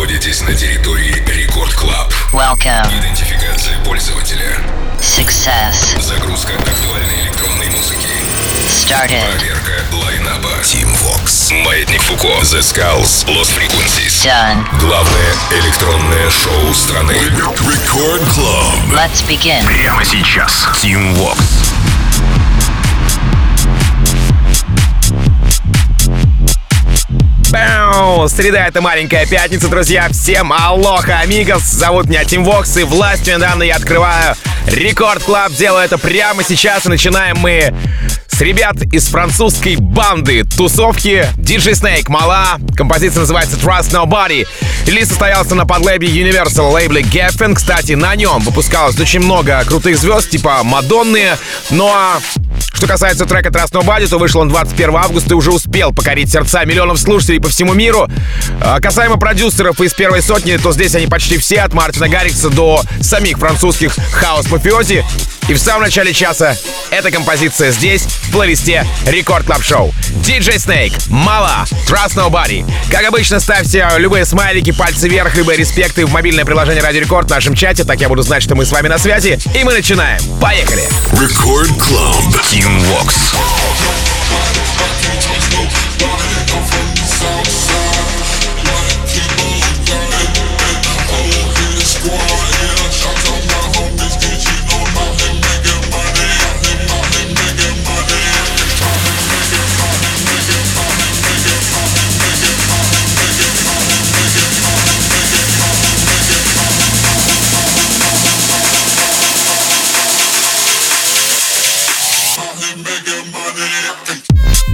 находитесь на территории Record Club. Welcome. Идентификация пользователя. Success. Загрузка актуальной электронной музыки. Started. Проверка lineup а. Tim Vox. Маятник Фуко. The Skulls. Lost Frequencies. Done. Главное электронное шоу страны. Record Club. Let's begin. Прямо сейчас. Tim Vox. Бау! Среда — это маленькая пятница, друзья. Всем aloha, amigos. Зовут меня Tim Vox, и властью мне данной я открываю Record Club. Делаю это прямо сейчас, и начинаем мы с ребят из французской банды тусовки DJ Snake Malaa. Композиция называется Trust Nobody. Релиз состоялся на подлейбле Universal лейбле Geffen. Кстати, на нем выпускалось очень много крутых звезд, типа Мадонны. Ну а что касается трека Trust Nobody, то вышел он 21 августа и уже успел покорить сердца миллионов слушателей по всему миру. А касаемо продюсеров из первой сотни, то здесь они почти все, от Мартина Гаррикса до самих французских хаус-мафиози. И в самом начале часа эта композиция здесь, в плейлисте Record Club Show. DJ Snake, Malaa, Trust Nobody. Как обычно, ставьте любые смайлики, пальцы вверх, либо респекты в мобильное приложение Радио Рекорд в нашем чате, так я буду знать, что мы с вами на связи. И мы начинаем. Поехали! Рекорд Club. Team Vox. it up and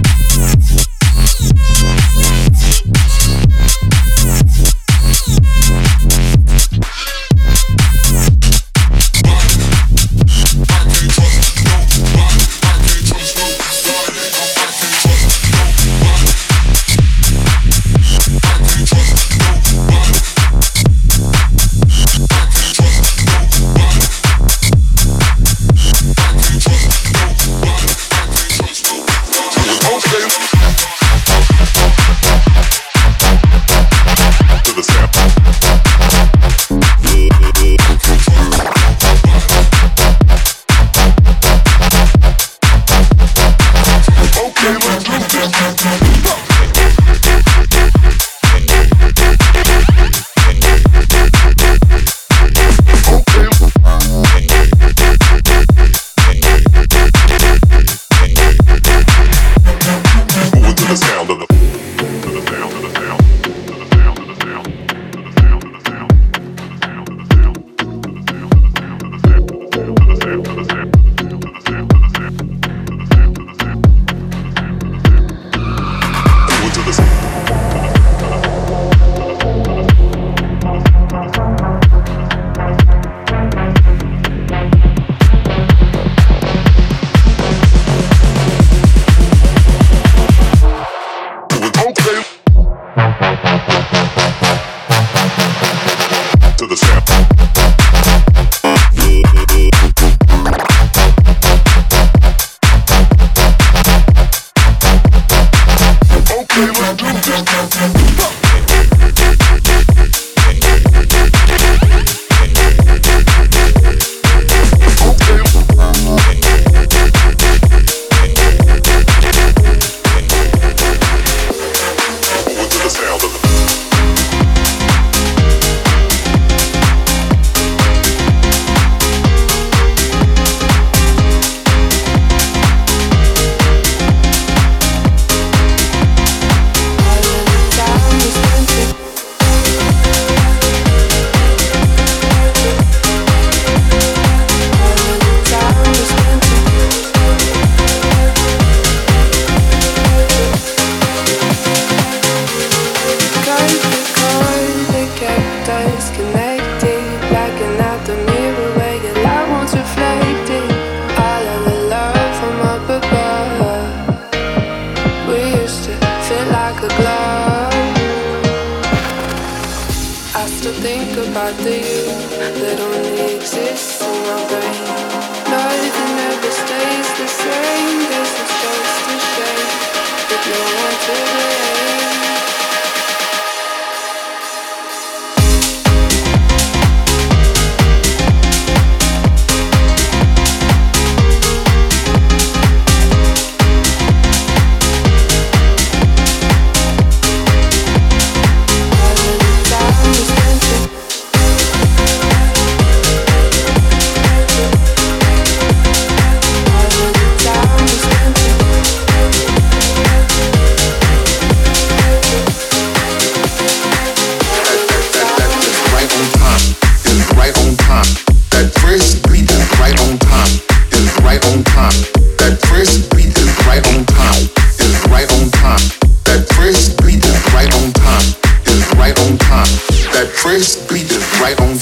This beat is right on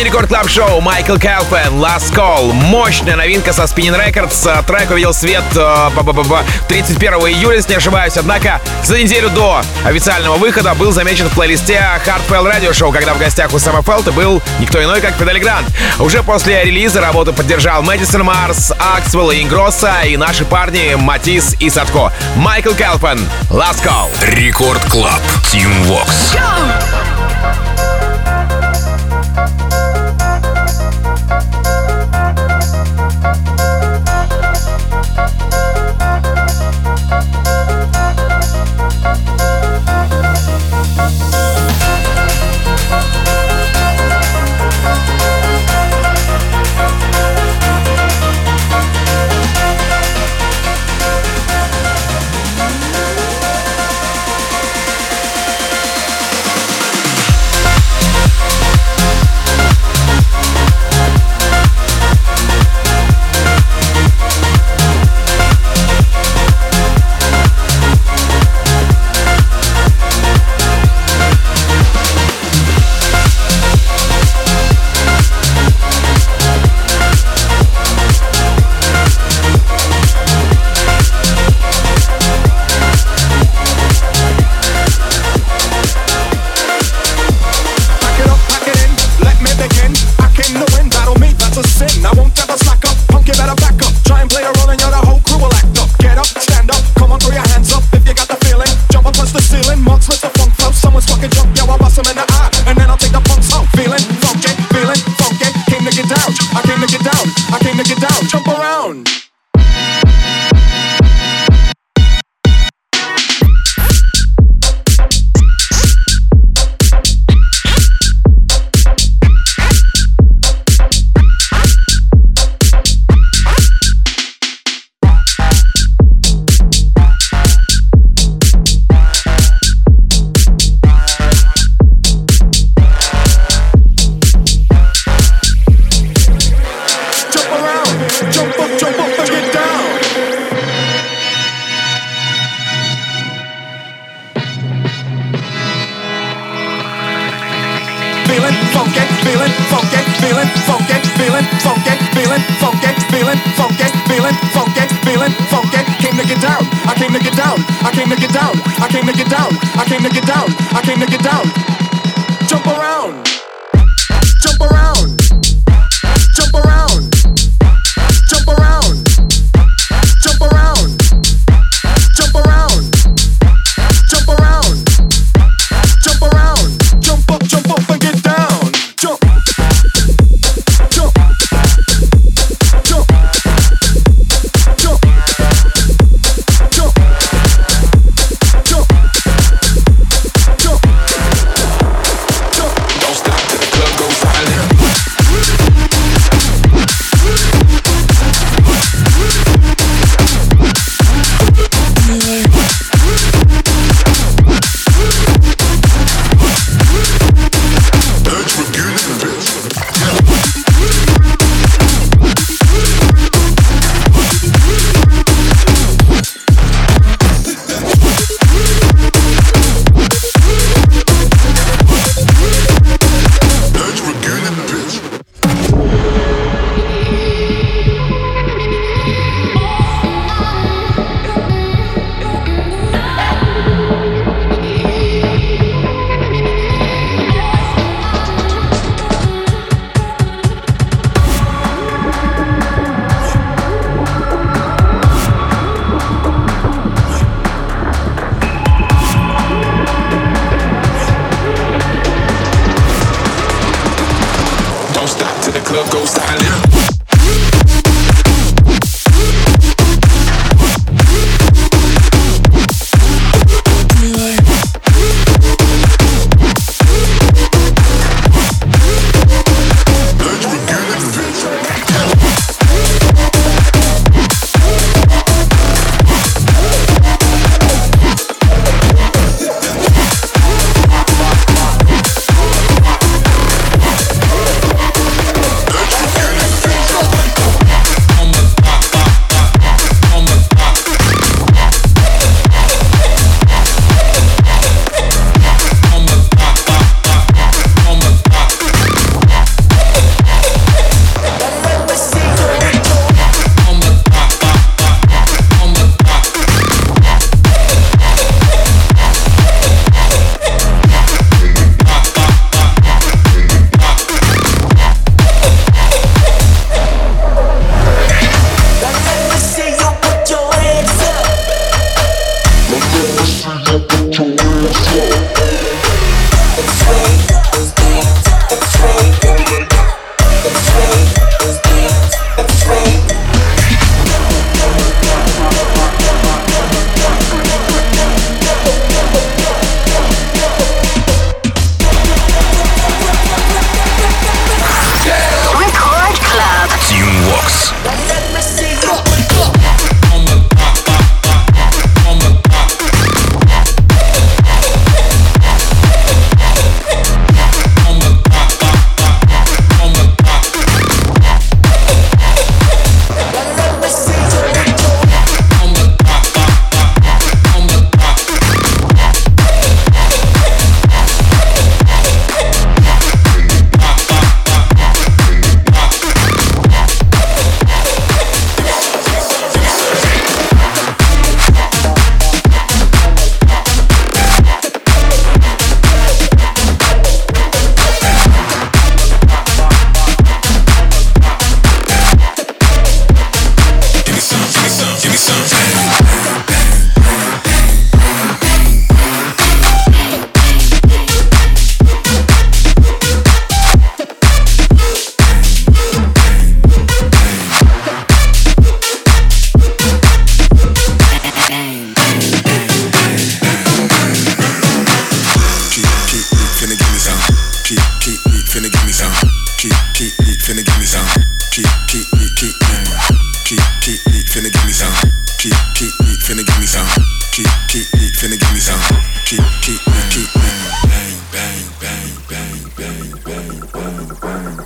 Продолжение Record Club Show Michael Calfan, Last Call. Мощная новинка со Spinnin' Records. Трек увидел свет 31 июля, если не ошибаюсь. Однако за неделю до официального выхода был замечен в плейлисте Hardwell Radio Show, когда в гостях у Сэма Фелта был никто иной, как Fedde Le Grand. Уже после релиза работу поддержал Мэдисон Марс, Axwell и Ingrosso и наши парни Матис и Sadko. Michael Calfan, Last Call. Record Club. Тим Вокс. finna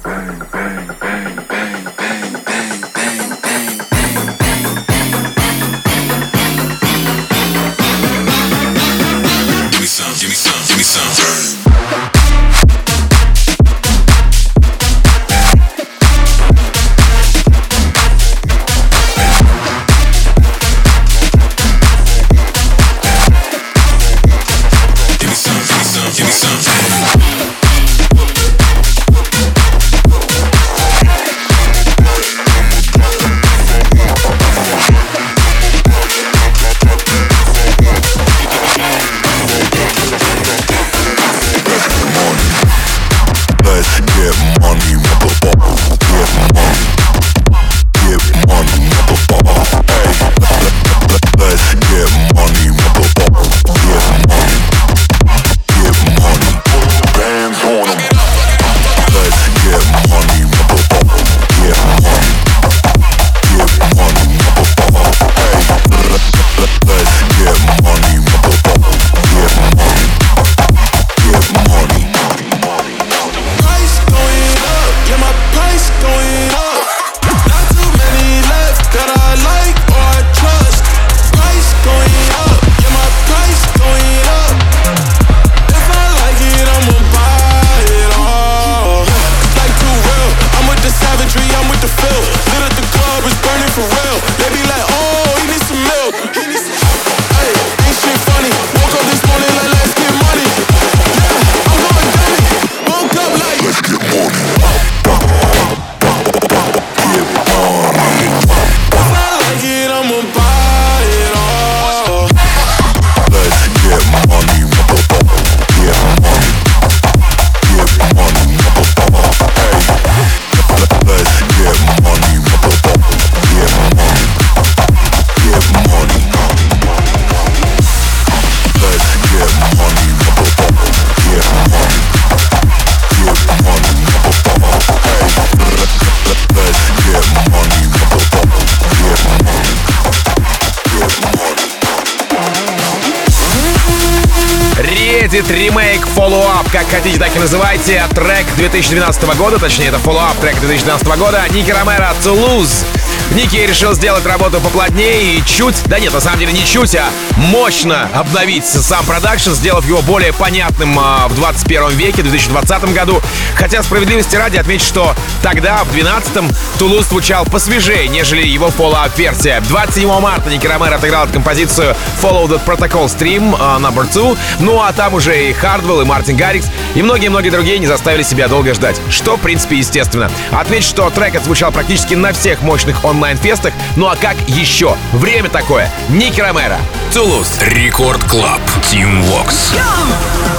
bang, bang, Reddit ремейк Follow-up, как хотите, так и называйте. Трек 2012 года, точнее, это Follow-up трек 2012 года. Ники Ромеро Toulouse. Ники решил сделать работу поплотнее и чуть, да нет, на самом деле не чуть, а мощно обновить сам продакшн, сделав его более понятным а, в 21 веке, в 2020 году. Хотя справедливости ради отметить, что тогда, в 2012-м, Тулуз звучал посвежее, нежели его follow-up версия. 27 марта Ники Ромеро отыграл композицию Follow the Protocol Stream uh, Number 2. Ну а там уже и Хардвелл, и Мартин Гаррикс, и многие-многие другие не заставили себя долго ждать. Что, в принципе, естественно. Отметить, что трек отзвучал практически на всех мощных онлайн-фестах. Ну а как еще? Время такое. Nicky Romero. Toulouse. Record Club. Team Vox. Music,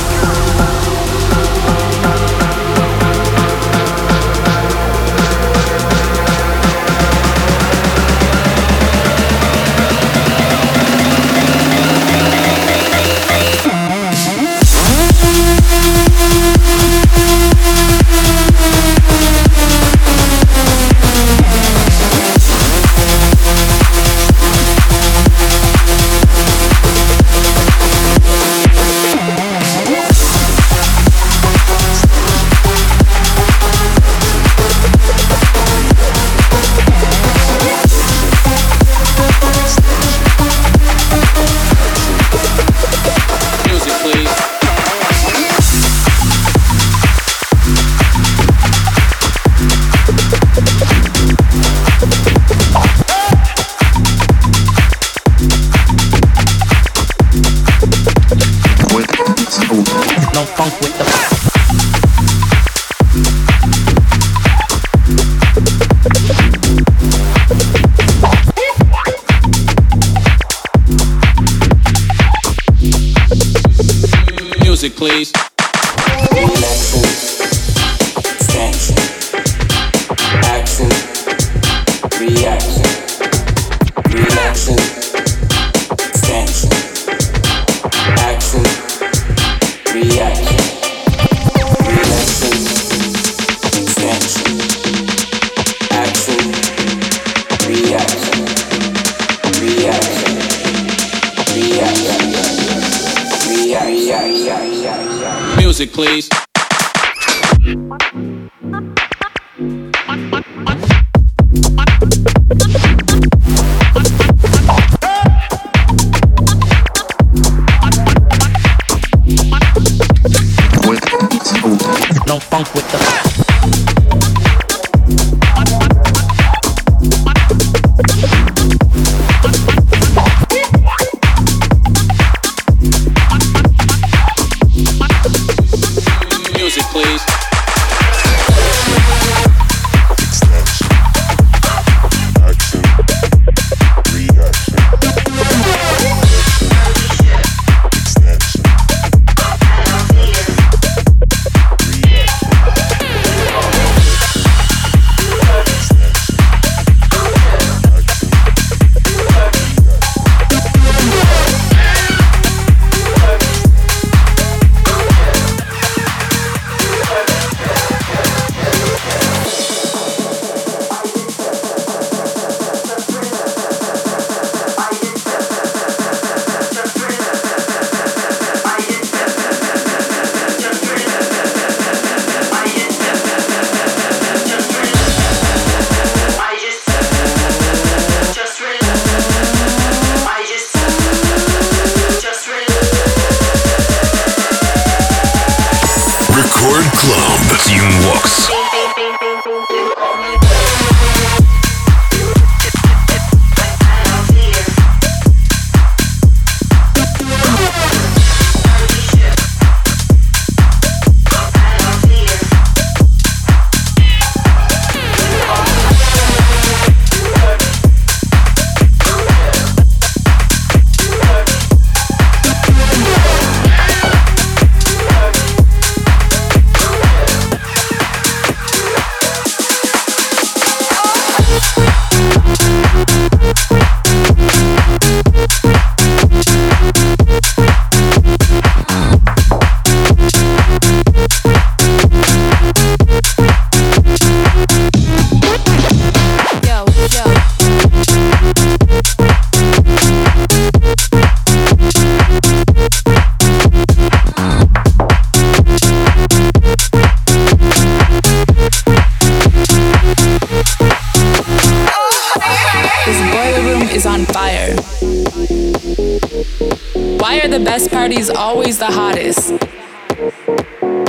party's always the hottest?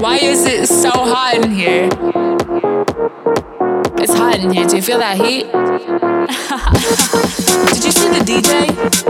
Why is it so hot in here? It's hot in here. Do you feel that heat? Did you see the DJ?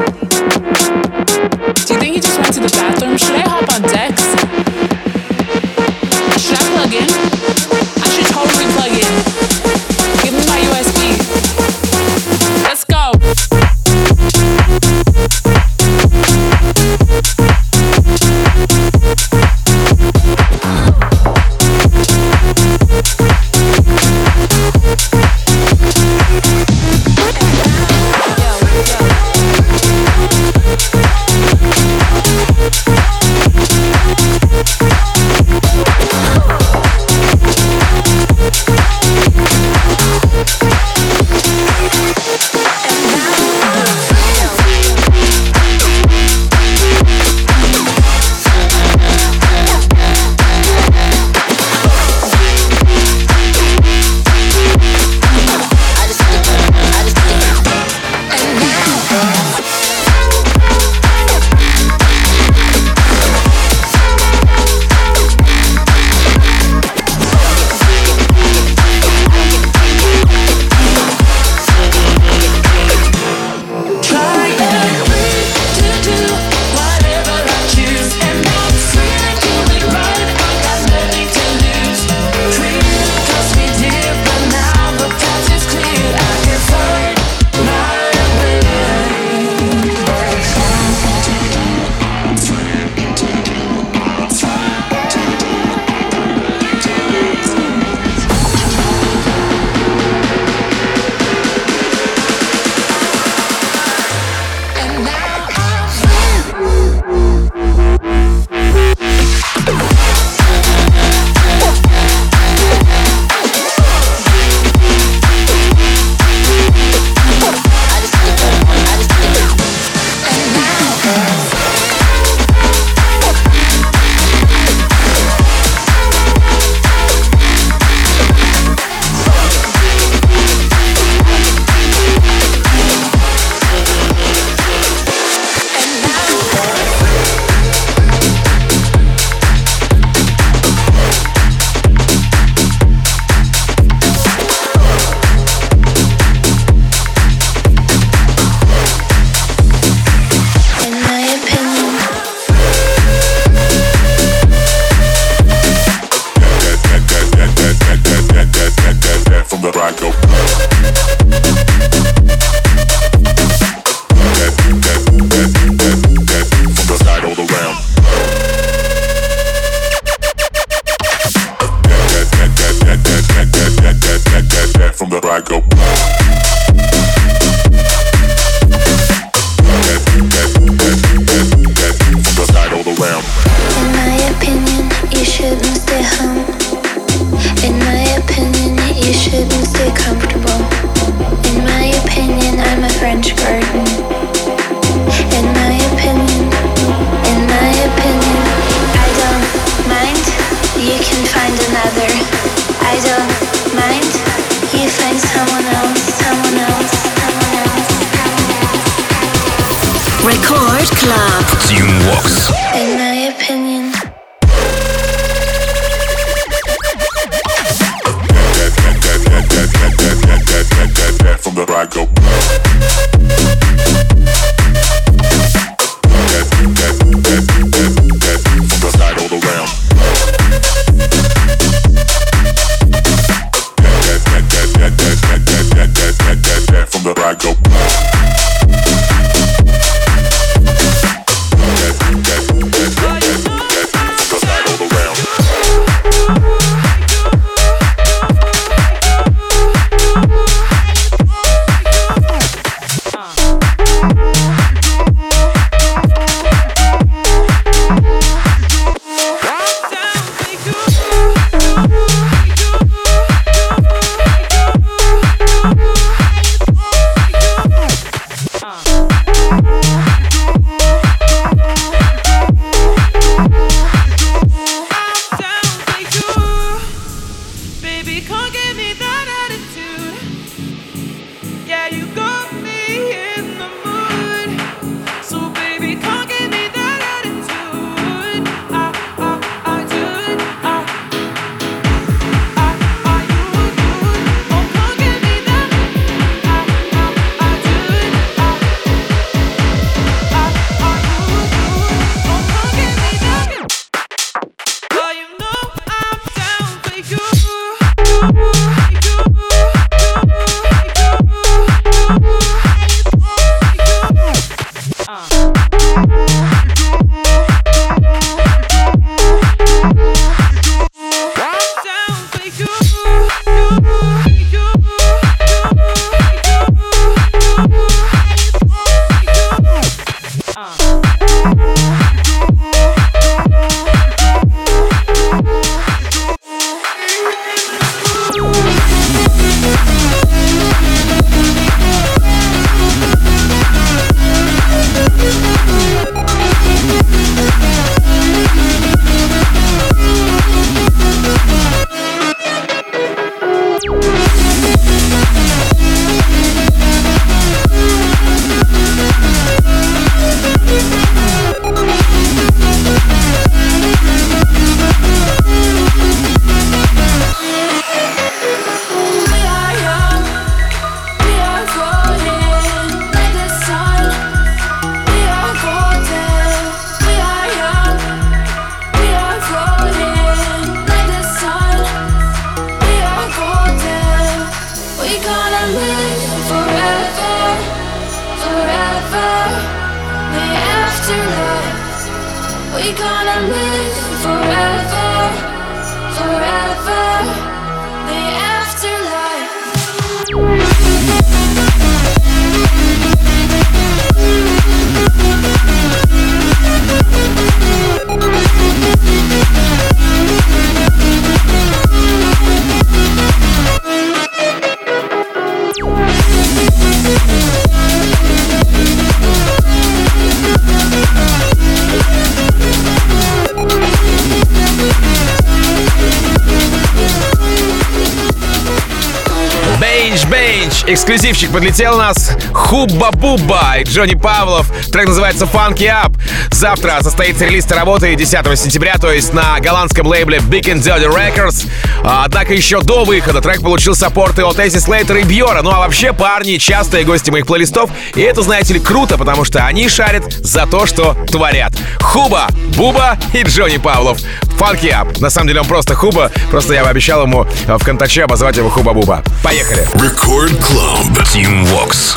Эксклюзивчик подлетел у нас. Хубба Бубба и Джонни Павлов. Трек называется Funky Up. Завтра состоится релиз работы 10 сентября, то есть на голландском лейбле Big and Dirty Records. Однако еще до выхода трек получил саппорты от Эсси Слейтера и Бьора. Ну а вообще парни частые гости моих плейлистов. И это, знаете ли, круто, потому что они шарят за то, что творят. Хуба, Буба и Джонни Павлов. Funky Up. На самом деле он просто Хуба, просто я обещал ему э, в контаче обозвать его Хуба Буба. Поехали. Record Club. Team Vox.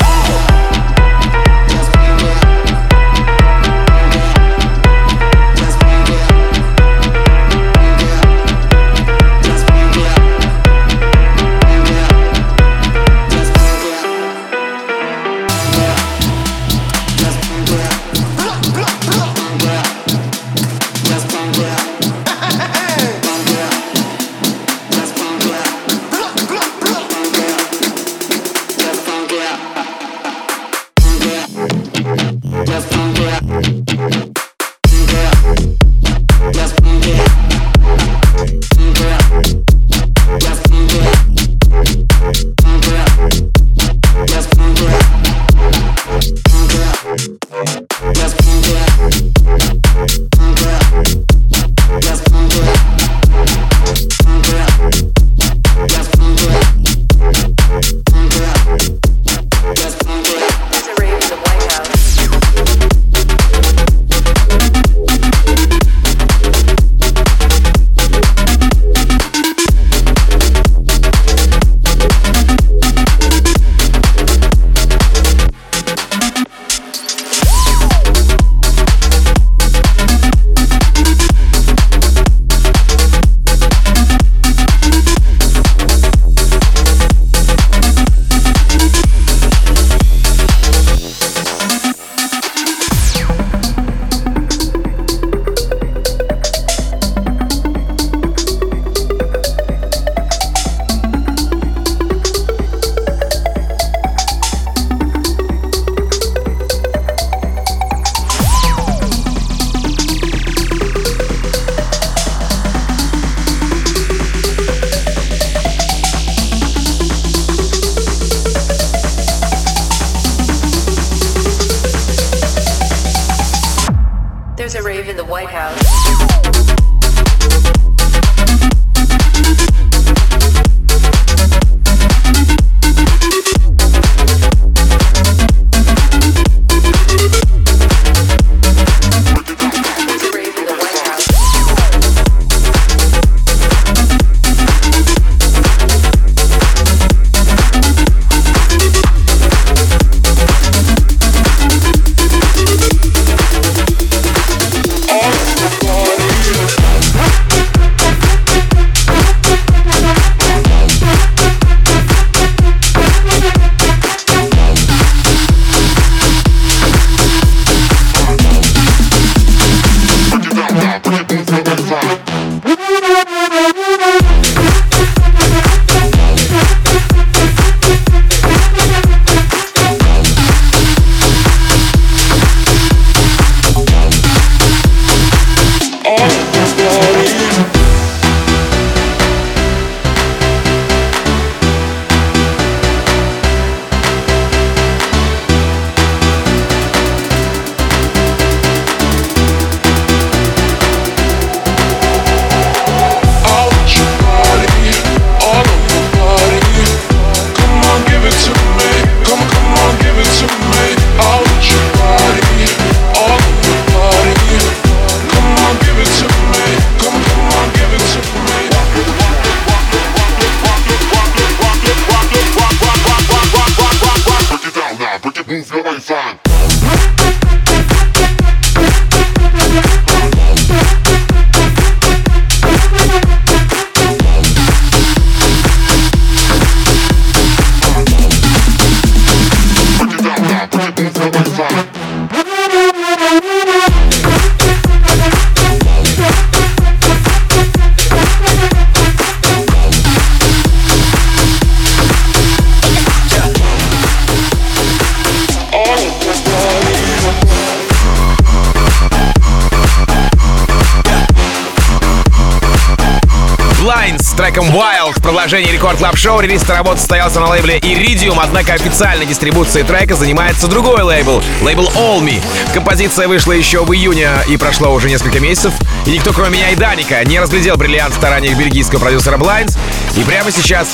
Продолжении Record Club Show. Релиз работы состоялся на лейбле Iridium, однако официальной дистрибуцией трека занимается другой лейбл, лейбл All Me. Композиция вышла еще в июне и прошло уже несколько месяцев. И никто, кроме меня и Даника, не разглядел бриллиант в стараниях бельгийского продюсера Blinds. И прямо сейчас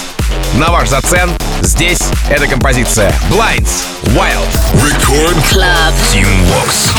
на ваш зацен здесь эта композиция Blinds Wild. Record Club. Team Vox.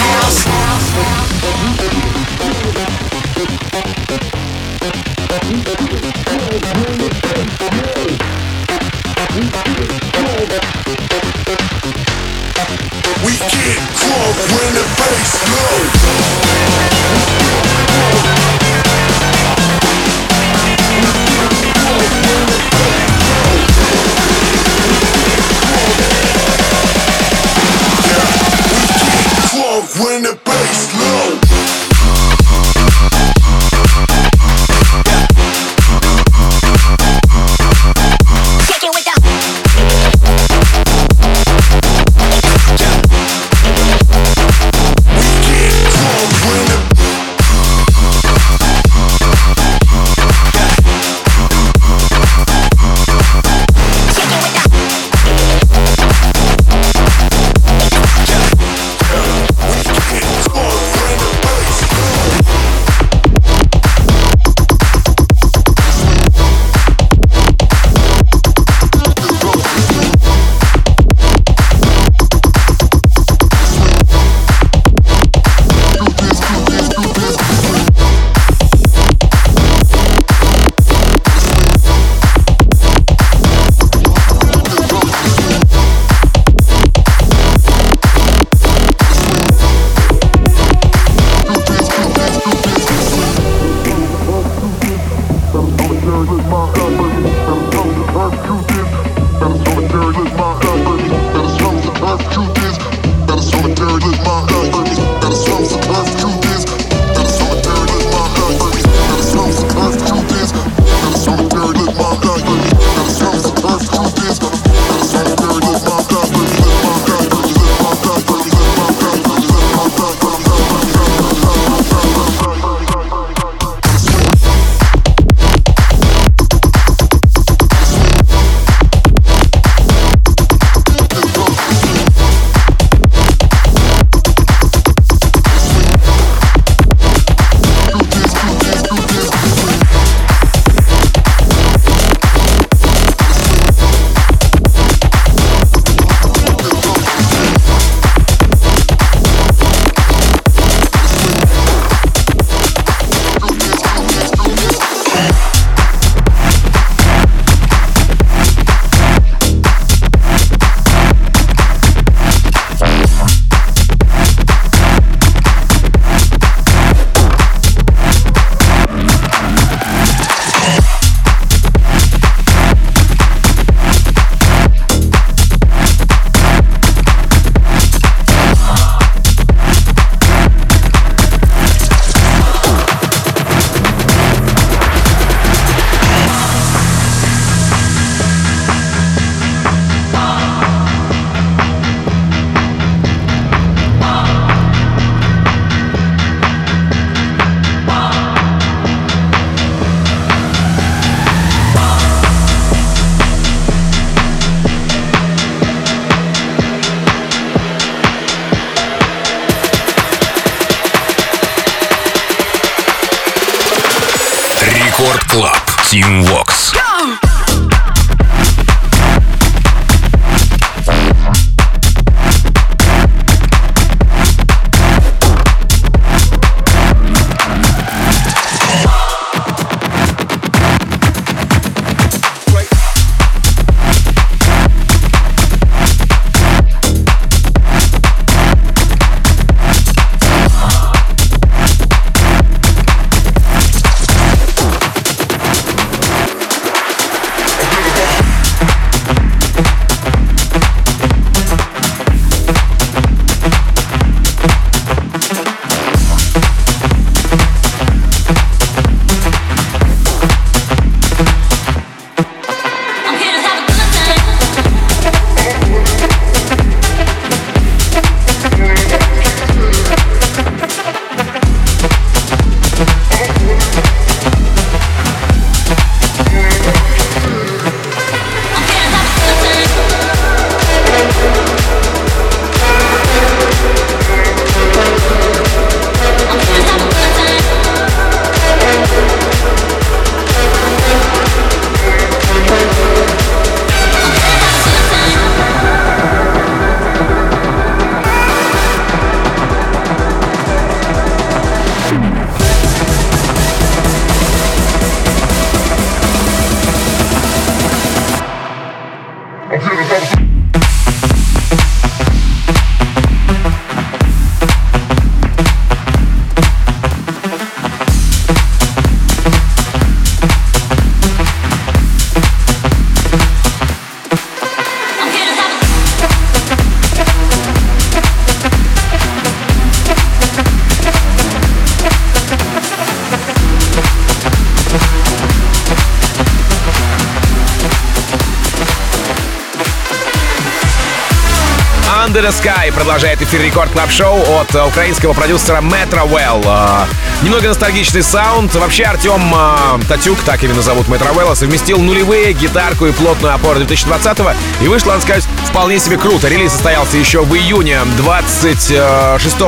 Sky продолжает эфир Record Club Show от э, украинского продюсера Metro Well. Э, Немного ностальгичный саунд. Вообще Артем э, Татюк, так именно зовут Metro Well, совместил нулевые, гитарку и плотную опору 2020-го. И вышло, надо сказать, вполне себе круто. Релиз состоялся еще в июне 26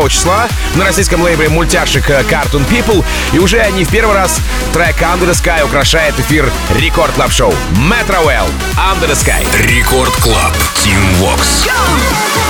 числа на российском лейбле мультяшек Cartoon People. И уже не в первый раз трек Under the Sky украшает эфир Record Club Show. Metro Well, Under the Sky. Рекорд Клаб. Тим Вокс. Let's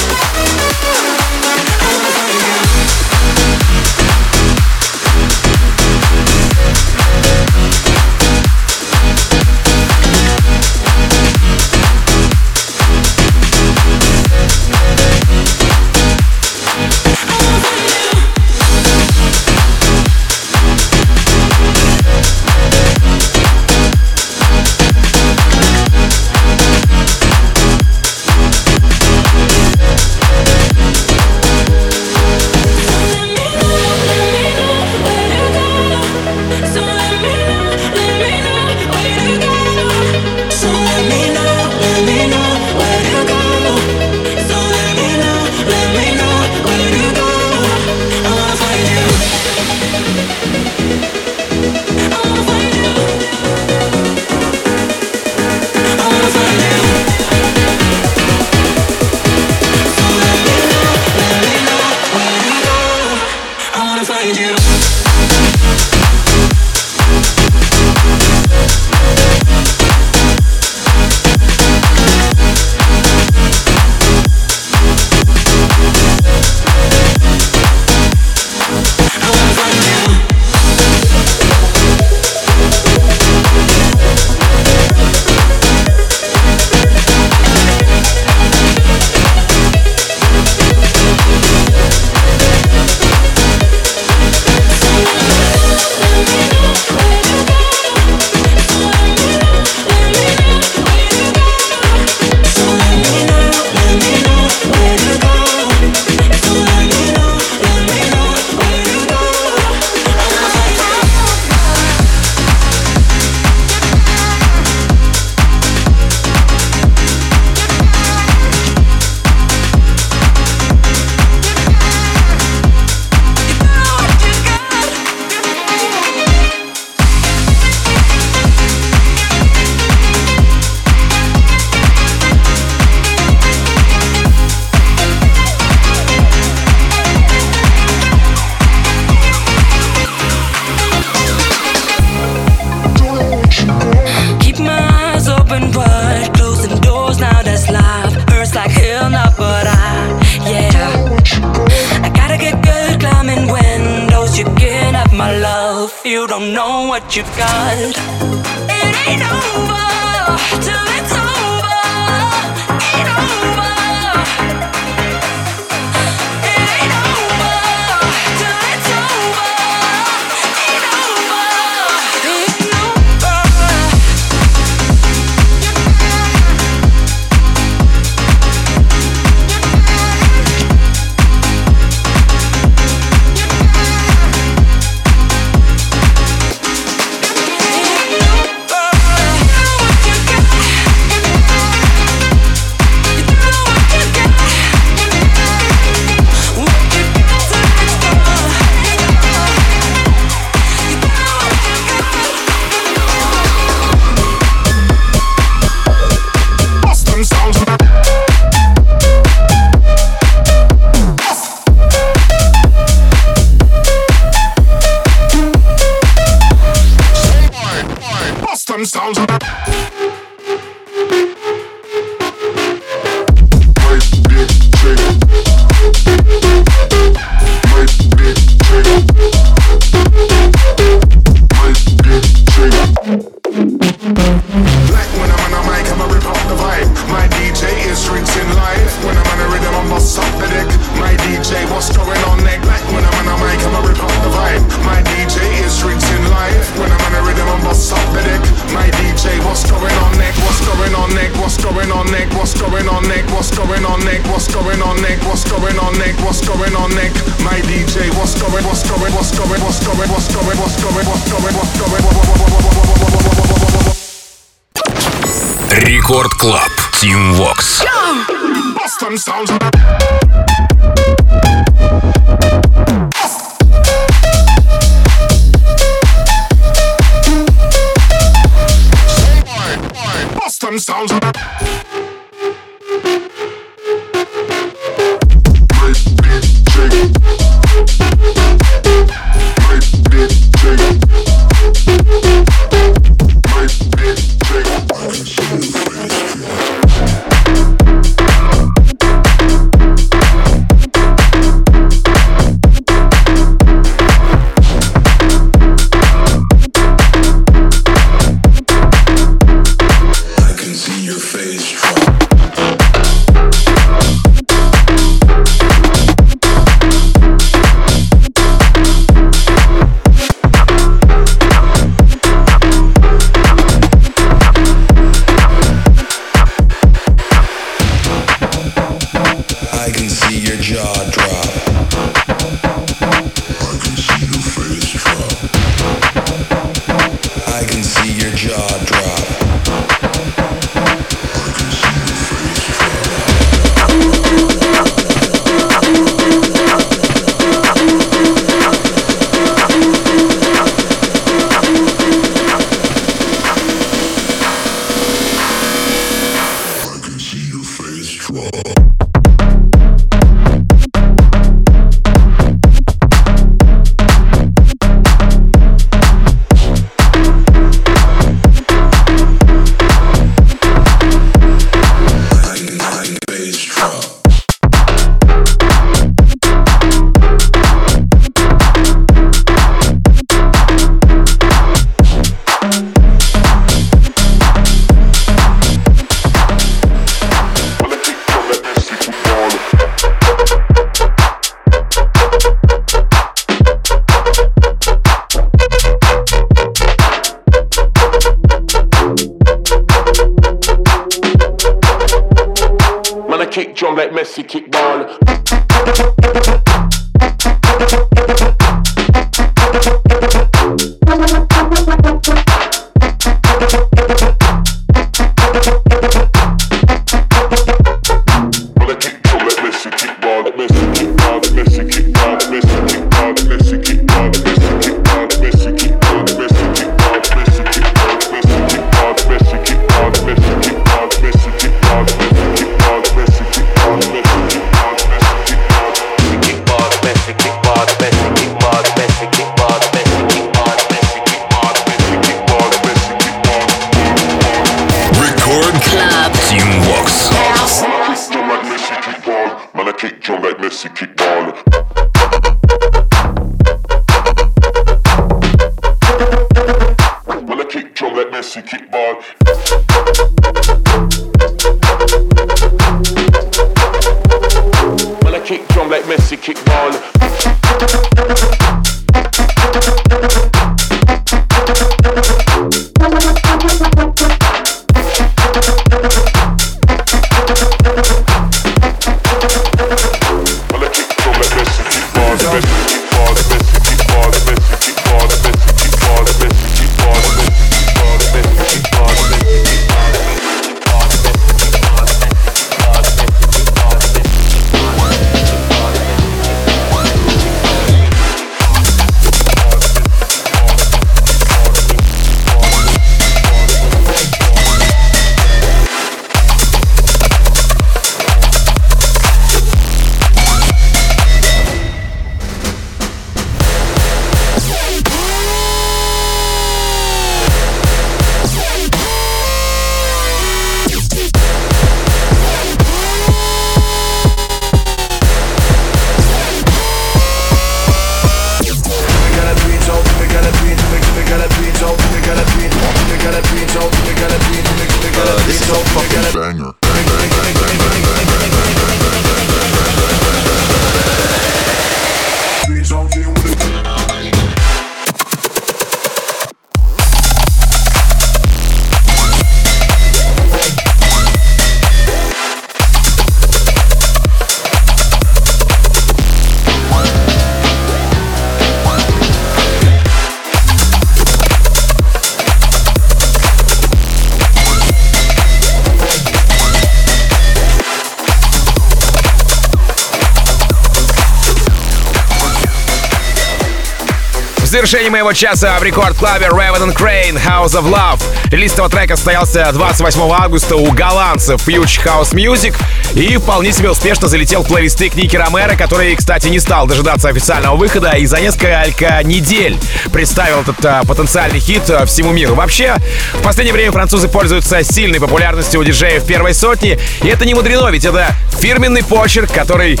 завершении моего часа в рекорд-клабе Raven Crane House of Love. Релиз этого трека состоялся 28 августа у голландцев Future House Music и вполне себе успешно залетел в плейлисты Ники Ромеро, который, кстати, не стал дожидаться официального выхода и за несколько недель представил этот а, потенциальный хит а, всему миру. Вообще, в последнее время французы пользуются сильной популярностью у диджеев первой сотни, и это не мудрено, ведь это фирменный почерк, который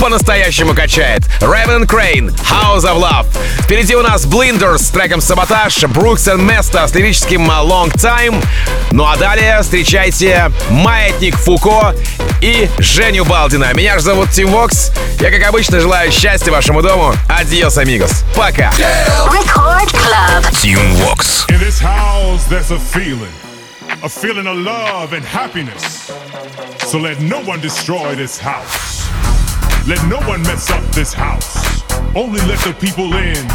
по-настоящему качает. Raven Crane, House of Love. Впереди у нас Blinders с треком Саботаж, Брукс и Места с лирическим Long Time. Ну а далее встречайте Маятник Фуко и Женю Балдина. Меня же зовут Тим Вокс. Я, как обычно, желаю счастья вашему дому. Адьос, амигос. Пока. In this house, there's a feeling, a feeling of love and happiness. So let no one destroy this house. Let no one mess up this house. Only let the people in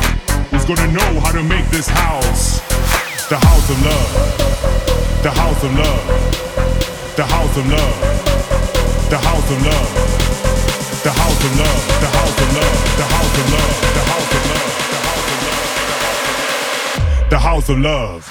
who's gonna know how to make this house the house of love. The house of love. The house of love. The house of love. The house of love. The house of love. The house of love. The house of love. The house of love. The house of love.